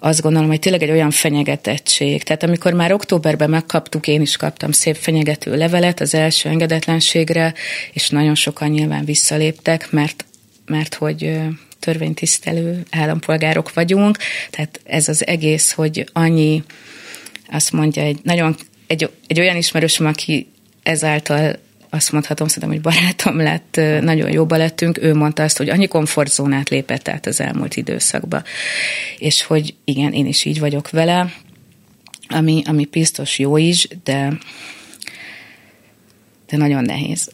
azt gondolom, hogy tényleg egy olyan fenyegetettség. Tehát amikor már októberben megkaptuk, én is kaptam szép fenyegető levelet az első engedetlenségre, és nagyon sokan nyilván visszaléptek, mert mert hogy törvénytisztelő állampolgárok vagyunk, tehát ez az egész, hogy annyi, azt mondja, egy nagyon, egy, egy olyan ismerősöm, aki ezáltal azt mondhatom, szerintem, hogy barátom lett, nagyon jóba lettünk, ő mondta azt, hogy annyi komfortzónát lépett át az elmúlt időszakba. És hogy igen, én is így vagyok vele, ami, ami biztos jó is, de, de nagyon nehéz.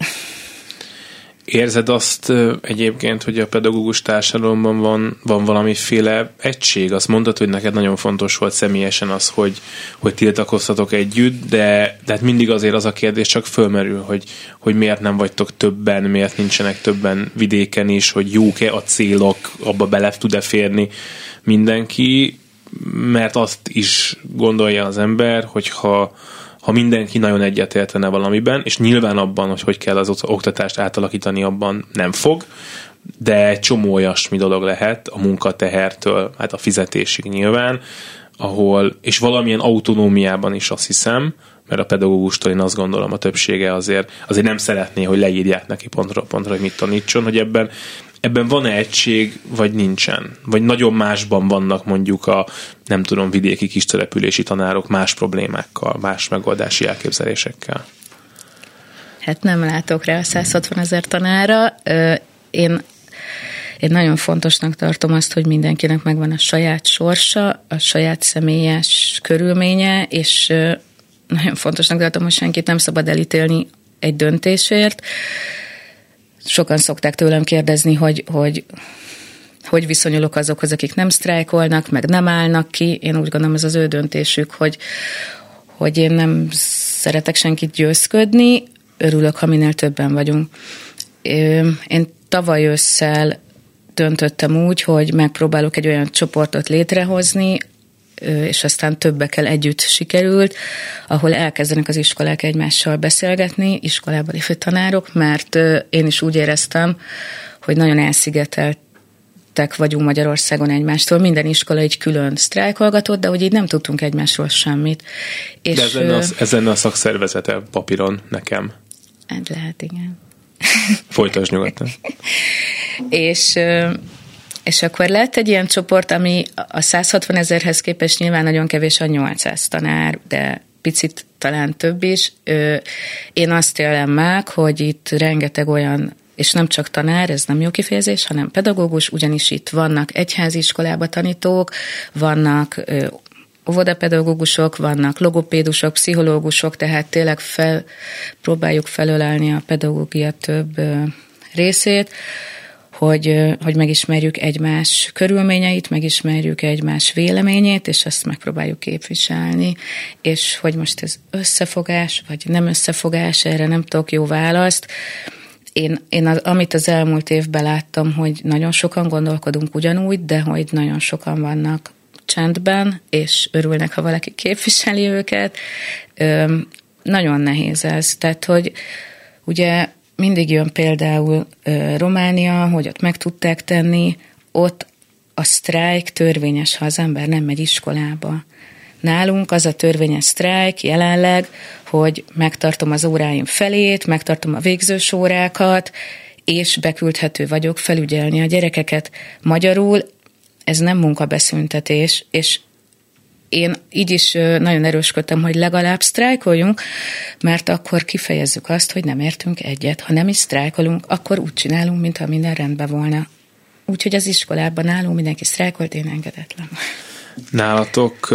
Érzed azt egyébként, hogy a pedagógus társadalomban van, van valamiféle egység? Azt mondtad, hogy neked nagyon fontos volt személyesen az, hogy, hogy tiltakoztatok együtt, de, de hát mindig azért az a kérdés csak fölmerül, hogy, hogy miért nem vagytok többen, miért nincsenek többen vidéken is, hogy jók-e a célok, abba bele tud-e férni mindenki, mert azt is gondolja az ember, hogyha ha mindenki nagyon egyetértene valamiben, és nyilván abban, hogy hogy kell az oktatást átalakítani, abban nem fog, de egy csomó olyasmi dolog lehet a munkatehertől, hát a fizetésig nyilván, ahol, és valamilyen autonómiában is azt hiszem, mert a pedagógustól én azt gondolom a többsége azért, azért nem szeretné, hogy leírják neki pontra, pontra, hogy mit tanítson, hogy ebben ebben van-e egység, vagy nincsen? Vagy nagyon másban vannak mondjuk a, nem tudom, vidéki kistelepülési tanárok más problémákkal, más megoldási elképzelésekkel? Hát nem látok rá a 160 ezer tanára. Én én nagyon fontosnak tartom azt, hogy mindenkinek megvan a saját sorsa, a saját személyes körülménye, és nagyon fontosnak tartom, hogy senkit nem szabad elítélni egy döntésért sokan szokták tőlem kérdezni, hogy, hogy hogy viszonyulok azokhoz, akik nem sztrájkolnak, meg nem állnak ki. Én úgy gondolom, ez az ő döntésük, hogy, hogy én nem szeretek senkit győzködni, örülök, ha minél többen vagyunk. Én tavaly ősszel döntöttem úgy, hogy megpróbálok egy olyan csoportot létrehozni, és aztán többekkel együtt sikerült, ahol elkezdenek az iskolák egymással beszélgetni, iskolába lévő tanárok, mert én is úgy éreztem, hogy nagyon elszigetelt vagyunk Magyarországon egymástól. Minden iskola egy külön sztrájkolgatott, de hogy így nem tudtunk egymásról semmit. És, de ez lenne, a, ez lenne a szakszervezete papíron nekem. Hát lehet, igen. Folytasd nyugodtan. és és akkor lett egy ilyen csoport, ami a 160 ezerhez képest nyilván nagyon kevés a 800 tanár, de picit talán több is. Én azt élem meg, hogy itt rengeteg olyan és nem csak tanár, ez nem jó kifejezés, hanem pedagógus, ugyanis itt vannak egyházi iskolába tanítók, vannak óvodapedagógusok, vannak logopédusok, pszichológusok, tehát tényleg fel, próbáljuk felölelni a pedagógia több részét hogy, hogy megismerjük egymás körülményeit, megismerjük egymás véleményét, és ezt megpróbáljuk képviselni, és hogy most ez összefogás, vagy nem összefogás, erre nem tudok jó választ. Én, én az, amit az elmúlt évben láttam, hogy nagyon sokan gondolkodunk ugyanúgy, de hogy nagyon sokan vannak csendben, és örülnek, ha valaki képviseli őket. Ö, nagyon nehéz ez. Tehát, hogy ugye mindig jön például Románia, hogy ott meg tudták tenni, ott a sztrájk törvényes, ha az ember nem megy iskolába. Nálunk az a törvényes sztrájk jelenleg, hogy megtartom az óráim felét, megtartom a végzős órákat, és beküldhető vagyok felügyelni a gyerekeket. Magyarul ez nem munkabeszüntetés, és én így is nagyon erősködtem, hogy legalább sztrájkoljunk, mert akkor kifejezzük azt, hogy nem értünk egyet. Ha nem is sztrájkolunk, akkor úgy csinálunk, mintha minden rendben volna. Úgyhogy az iskolában nálunk mindenki sztrájkolt, én engedetlen. Nálatok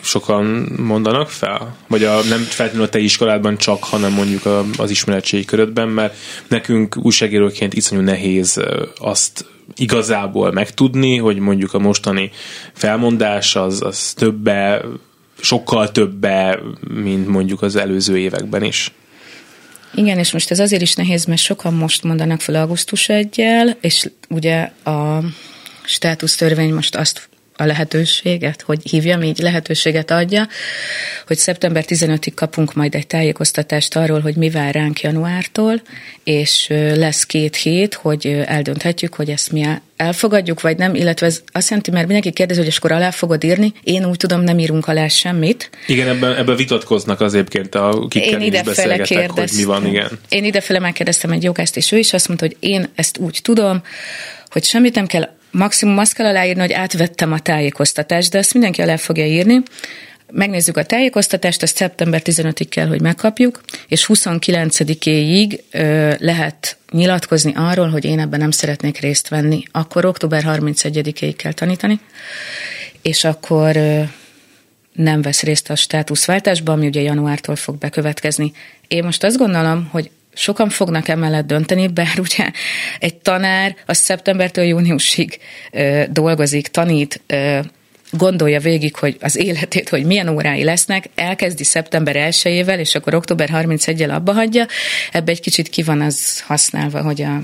sokan mondanak fel? Vagy a, nem feltétlenül a te iskoládban csak, hanem mondjuk az ismeretségi körödben, mert nekünk újságíróként iszonyú nehéz azt igazából megtudni, hogy mondjuk a mostani felmondás az, az többe, sokkal többe, mint mondjuk az előző években is. Igen, és most ez azért is nehéz, mert sokan most mondanak fel augusztus egyel, és ugye a státusztörvény most azt a lehetőséget, hogy hívjam így, lehetőséget adja, hogy szeptember 15-ig kapunk majd egy tájékoztatást arról, hogy mi vár ránk januártól, és lesz két hét, hogy eldönthetjük, hogy ezt mi elfogadjuk, vagy nem, illetve ez azt jelenti, mert mindenki kérdezi, hogy akkor alá fogod írni, én úgy tudom, nem írunk alá semmit. Igen, ebben, ebben vitatkoznak az egyébként, a kikkel én is beszélgetek, hogy mi van, igen. Én idefele megkérdeztem egy jogást, és ő is azt mondta, hogy én ezt úgy tudom, hogy semmit nem kell maximum azt kell aláírni, hogy átvettem a tájékoztatást, de ezt mindenki alá fogja írni. Megnézzük a tájékoztatást, ezt szeptember 15-ig kell, hogy megkapjuk, és 29-éig lehet nyilatkozni arról, hogy én ebben nem szeretnék részt venni. Akkor október 31-ig kell tanítani, és akkor nem vesz részt a státuszváltásban, ami ugye januártól fog bekövetkezni. Én most azt gondolom, hogy sokan fognak emellett dönteni, bár ugye egy tanár az szeptembertől júniusig ö, dolgozik, tanít, ö, gondolja végig, hogy az életét, hogy milyen órái lesznek, elkezdi szeptember 1 és akkor október 31-el abba hagyja. Ebbe egy kicsit ki van az használva, hogy a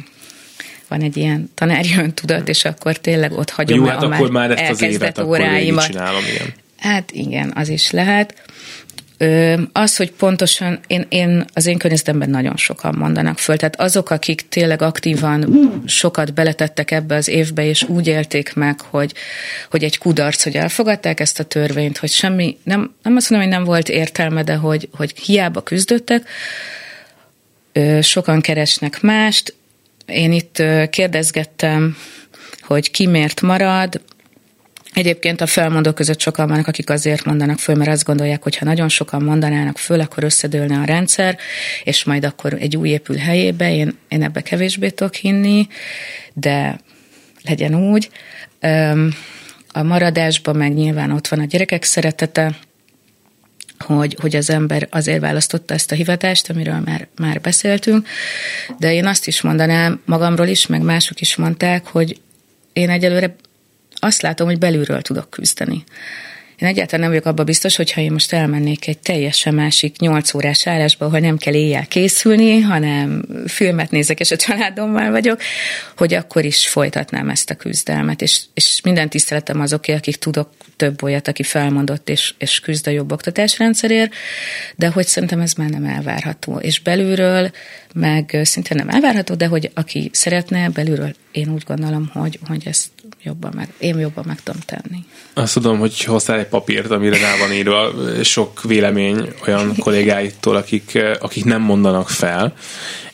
van egy ilyen tanári öntudat, és akkor tényleg ott hagyom Jó, hát a akkor már ezt az évet óráimat. Akkor csinálom, igen. Hát igen, az is lehet. Az, hogy pontosan én, én az én környezetemben nagyon sokan mondanak föl, tehát azok, akik tényleg aktívan sokat beletettek ebbe az évbe, és úgy élték meg, hogy, hogy egy kudarc, hogy elfogadták ezt a törvényt, hogy semmi, nem, nem azt mondom, hogy nem volt értelme, de hogy, hogy hiába küzdöttek, sokan keresnek mást. Én itt kérdezgettem, hogy ki miért marad, Egyébként a felmondók között sokan vannak, akik azért mondanak föl, mert azt gondolják, hogy ha nagyon sokan mondanának föl, akkor összedőlne a rendszer, és majd akkor egy új épül helyébe. Én, én ebbe kevésbé tudok hinni, de legyen úgy. A maradásban meg nyilván ott van a gyerekek szeretete, hogy, hogy az ember azért választotta ezt a hivatást, amiről már, már beszéltünk, de én azt is mondanám magamról is, meg mások is mondták, hogy én egyelőre azt látom, hogy belülről tudok küzdeni. Én egyáltalán nem vagyok abban biztos, hogy ha én most elmennék egy teljesen másik 8 órás állásba, ahol nem kell éjjel készülni, hanem filmet nézek, és a családommal vagyok, hogy akkor is folytatnám ezt a küzdelmet. És, és minden tiszteletem azoké, akik tudok több olyat, aki felmondott és, és küzd a jobb oktatásrendszerért, de hogy szerintem ez már nem elvárható. És belülről meg szintén nem elvárható, de hogy aki szeretne, belülről én úgy gondolom, hogy, hogy ezt jobban meg, én jobban meg tudom tenni. Azt tudom, hogy hoztál egy papírt, amire rá van írva sok vélemény olyan kollégáitól, akik, akik nem mondanak fel,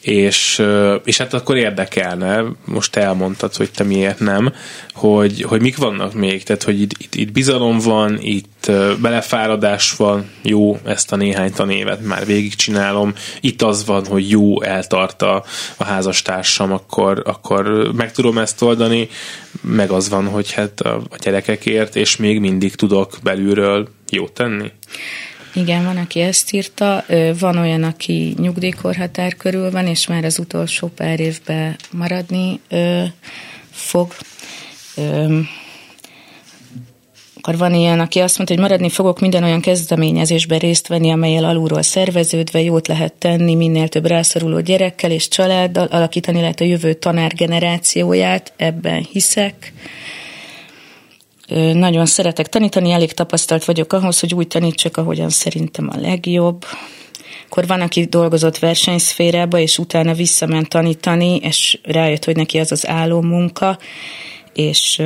és, és hát akkor érdekelne, most te elmondtad, hogy te miért nem, hogy, hogy mik vannak még, tehát hogy itt, itt, itt bizalom van, itt belefáradás van, jó, ezt a néhány tanévet már végigcsinálom, itt az van, hogy jó, eltart a, a házastársam, akkor, akkor meg tudom ezt oldani, meg az van, hogy hát a, a gyerekekért, és még mindig tudok belülről jót tenni. Igen, van, aki ezt írta. Van olyan, aki nyugdíjkorhatár körül van, és már az utolsó pár évben maradni fog. Akkor van ilyen, aki azt mondta, hogy maradni fogok minden olyan kezdeményezésben részt venni, amelyel alulról szerveződve jót lehet tenni, minél több rászoruló gyerekkel és családdal, alakítani lehet a jövő tanár generációját, ebben hiszek nagyon szeretek tanítani, elég tapasztalt vagyok ahhoz, hogy úgy tanítsak, ahogyan szerintem a legjobb. Akkor van, aki dolgozott versenyszférába, és utána visszament tanítani, és rájött, hogy neki az az álló munka, és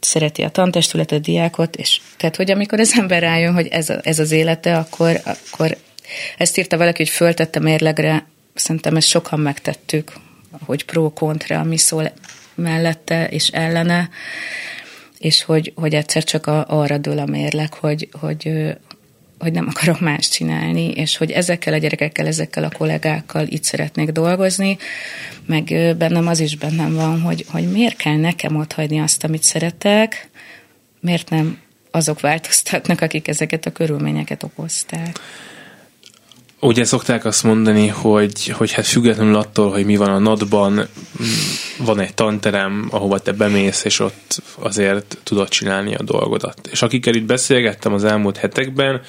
szereti a tantestületet, a diákot, és tehát, hogy amikor az ember rájön, hogy ez, a, ez az élete, akkor, akkor ezt írta valaki, hogy föltette mérlegre, szerintem ezt sokan megtettük, hogy pro-kontra, ami szól mellette és ellene. és hogy, hogy egyszer csak a, arra dől a mérleg, hogy, hogy, hogy nem akarok más csinálni, és hogy ezekkel a gyerekekkel, ezekkel a kollégákkal itt szeretnék dolgozni, meg bennem az is bennem van, hogy, hogy miért kell nekem ott hagyni azt, amit szeretek, miért nem azok változtatnak, akik ezeket a körülményeket okozták. Ugye szokták azt mondani, hogy, hogy hát függetlenül attól, hogy mi van a nadban, van egy tanterem, ahova te bemész, és ott azért tudod csinálni a dolgodat. És akikkel itt beszélgettem az elmúlt hetekben,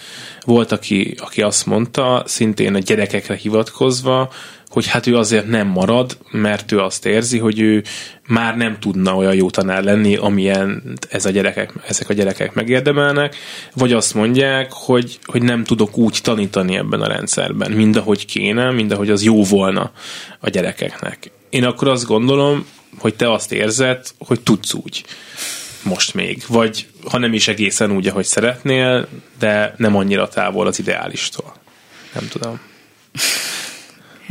volt, aki, aki azt mondta, szintén a gyerekekre hivatkozva, hogy hát ő azért nem marad, mert ő azt érzi, hogy ő már nem tudna olyan jó tanár lenni, amilyen ez a gyerekek, ezek a gyerekek megérdemelnek, vagy azt mondják, hogy, hogy nem tudok úgy tanítani ebben a rendszerben, mind ahogy kéne, mind ahogy az jó volna a gyerekeknek. Én akkor azt gondolom, hogy te azt érzed, hogy tudsz úgy most még, vagy ha nem is egészen úgy, ahogy szeretnél, de nem annyira távol az ideálistól. Nem tudom.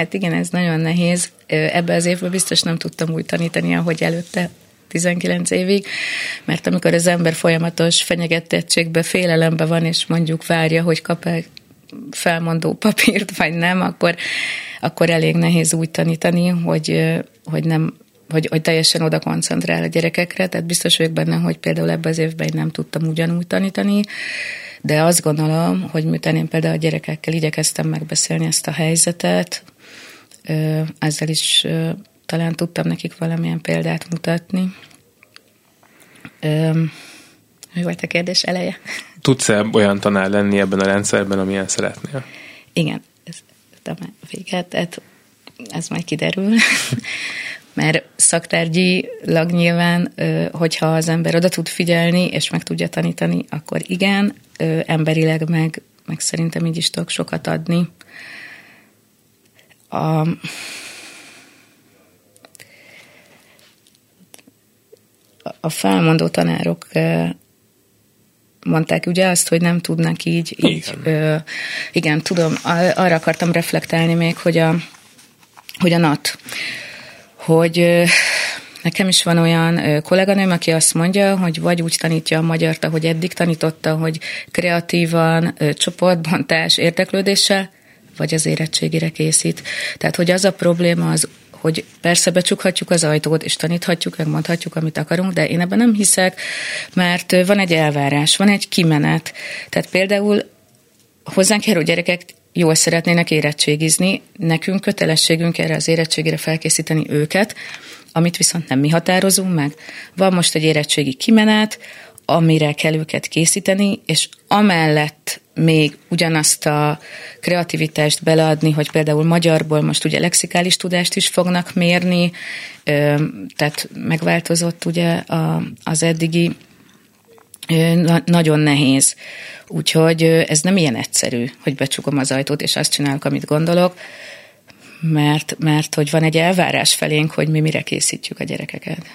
Hát igen, ez nagyon nehéz. Ebbe az évben biztos nem tudtam úgy tanítani, ahogy előtte 19 évig, mert amikor az ember folyamatos fenyegetettségbe, félelembe van, és mondjuk várja, hogy kap-e felmondó papírt, vagy nem, akkor, akkor elég nehéz úgy tanítani, hogy, hogy nem hogy, hogy teljesen oda koncentrál a gyerekekre, tehát biztos vagyok benne, hogy például ebben az évben én nem tudtam ugyanúgy tanítani, de azt gondolom, hogy miután én például a gyerekekkel igyekeztem megbeszélni ezt a helyzetet, ezzel is talán tudtam nekik valamilyen példát mutatni. Mi volt a kérdés eleje? Tudsz-e olyan tanár lenni ebben a rendszerben, amilyen szeretnél? Igen, ez a véget, tehát ez majd kiderül. Mert szaktárgyilag nyilván, hogyha az ember oda tud figyelni, és meg tudja tanítani, akkor igen, emberileg meg, meg szerintem így is tudok sokat adni a a felmondó tanárok mondták ugye azt, hogy nem tudnak így, igen. így ö, igen, tudom, arra akartam reflektálni még, hogy a, hogy a NAT, hogy ö, nekem is van olyan ö, kolléganőm, aki azt mondja, hogy vagy úgy tanítja a magyart, ahogy eddig tanította, hogy kreatívan, ö, csoportbontás, érdeklődéssel, vagy az érettségére készít. Tehát, hogy az a probléma az hogy persze becsukhatjuk az ajtót, és taníthatjuk, megmondhatjuk, amit akarunk, de én ebben nem hiszek, mert van egy elvárás, van egy kimenet. Tehát például hozzánk járó gyerekek jól szeretnének érettségizni, nekünk kötelességünk erre az érettségére felkészíteni őket, amit viszont nem mi határozunk meg. Van most egy érettségi kimenet, amire kell őket készíteni, és amellett még ugyanazt a kreativitást beleadni, hogy például magyarból most ugye lexikális tudást is fognak mérni, tehát megváltozott ugye az eddigi nagyon nehéz. Úgyhogy ez nem ilyen egyszerű, hogy becsukom az ajtót, és azt csinálok, amit gondolok, mert, mert hogy van egy elvárás felénk, hogy mi mire készítjük a gyerekeket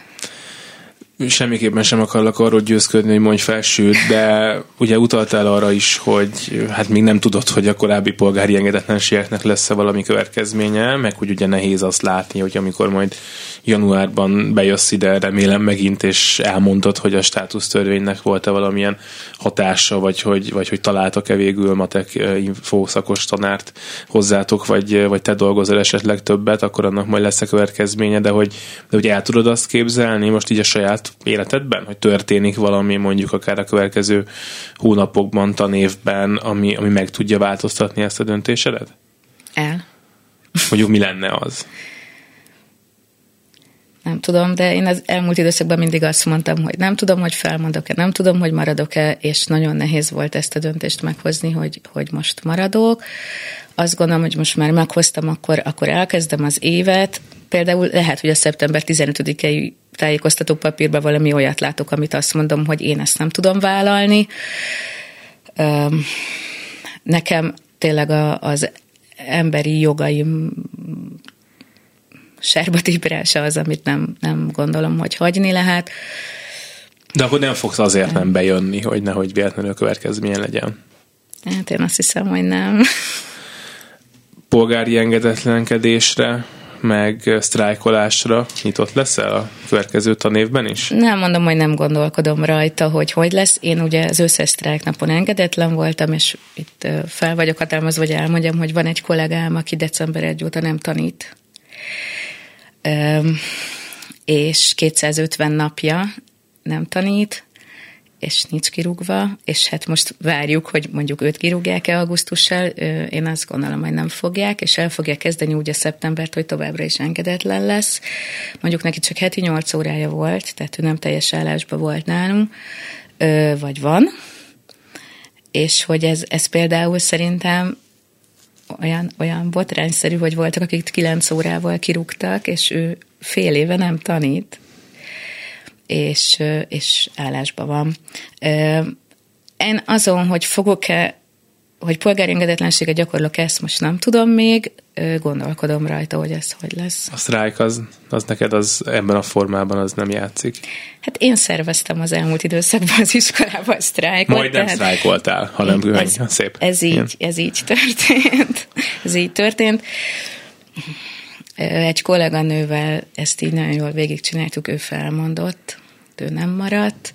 semmiképpen sem akarlak arról győzködni, hogy mondj felsőt, de ugye utaltál arra is, hogy hát még nem tudod, hogy a korábbi polgári engedetlenségeknek lesz-e valami következménye, meg hogy ugye nehéz azt látni, hogy amikor majd januárban bejössz ide, remélem megint, és elmondod, hogy a státusztörvénynek volt-e valamilyen hatása, vagy hogy, vagy hogy találtak-e végül matek infószakos tanárt hozzátok, vagy, vagy te dolgozol esetleg többet, akkor annak majd lesz a következménye, de hogy, de hogy el tudod azt képzelni? Most így a saját életedben, hogy történik valami mondjuk akár a következő hónapokban, tanévben, ami, ami meg tudja változtatni ezt a döntésedet? El. Mondjuk mi lenne az? Nem tudom, de én az elmúlt időszakban mindig azt mondtam, hogy nem tudom, hogy felmondok-e, nem tudom, hogy maradok-e, és nagyon nehéz volt ezt a döntést meghozni, hogy, hogy most maradok. Azt gondolom, hogy most már meghoztam, akkor, akkor elkezdem az évet. Például lehet, hogy a szeptember 15-i tájékoztató papírban valami olyat látok, amit azt mondom, hogy én ezt nem tudom vállalni. Nekem tényleg az emberi jogaim sárba típrása az, amit nem, nem gondolom, hogy hagyni lehet. De akkor nem fogsz azért nem bejönni, hogy nehogy véletlenül következményen legyen. Hát én azt hiszem, hogy nem. Polgári engedetlenkedésre meg sztrájkolásra nyitott leszel a következő tanévben is? Nem mondom, hogy nem gondolkodom rajta, hogy hogy lesz. Én ugye az összes sztrájknapon engedetlen voltam, és itt fel vagyok hatalmazva, hogy elmondjam, hogy van egy kollégám, aki december 1 óta nem tanít. És 250 napja nem tanít, és nincs kirúgva, és hát most várjuk, hogy mondjuk őt kirúgják-e augusztussal, én azt gondolom, hogy nem fogják, és el fogják kezdeni úgy a szeptembert, hogy továbbra is engedetlen lesz. Mondjuk neki csak heti 8 órája volt, tehát ő nem teljes állásban volt nálunk, vagy van, és hogy ez, ez például szerintem olyan, olyan botrányszerű, hogy voltak, akik 9 órával kirúgtak, és ő fél éve nem tanít és, és állásban van. Én azon, hogy fogok-e, hogy polgári engedetlenséget gyakorlok, ezt most nem tudom még, gondolkodom rajta, hogy ez hogy lesz. A sztrájk az, az neked az ebben a formában az nem játszik? Hát én szerveztem az elmúlt időszakban az iskolában a sztrájkot. Majd nem sztrájkoltál, hanem ez, szép. Ez így, ez így történt. ez így történt. Egy kolléganővel ezt így nagyon jól végigcsináltuk, ő felmondott, ő nem maradt.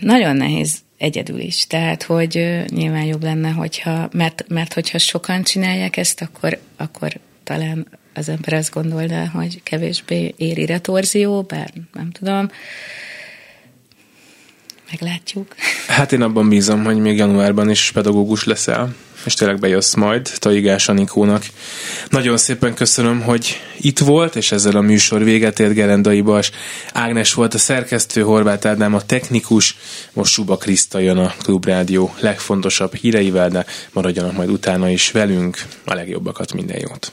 Nagyon nehéz egyedül is. Tehát, hogy nyilván jobb lenne, hogyha, mert, mert hogyha sokan csinálják ezt, akkor, akkor talán az ember azt gondolná, hogy kevésbé éri retorzió, bár nem tudom. Meglátjuk. Hát én abban bízom, hogy még januárban is pedagógus leszel és tényleg bejössz majd Taigás Anikónak. Nagyon szépen köszönöm, hogy itt volt, és ezzel a műsor véget ért Gerendai Bas. Ágnes volt a szerkesztő, Horváth Ádám a technikus, most Suba Kriszta jön a Klubrádió legfontosabb híreivel, de maradjanak majd utána is velünk. A legjobbakat, minden jót!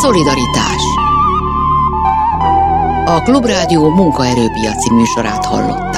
Szolidaritás A Klubrádió munkaerőpiaci műsorát hallott.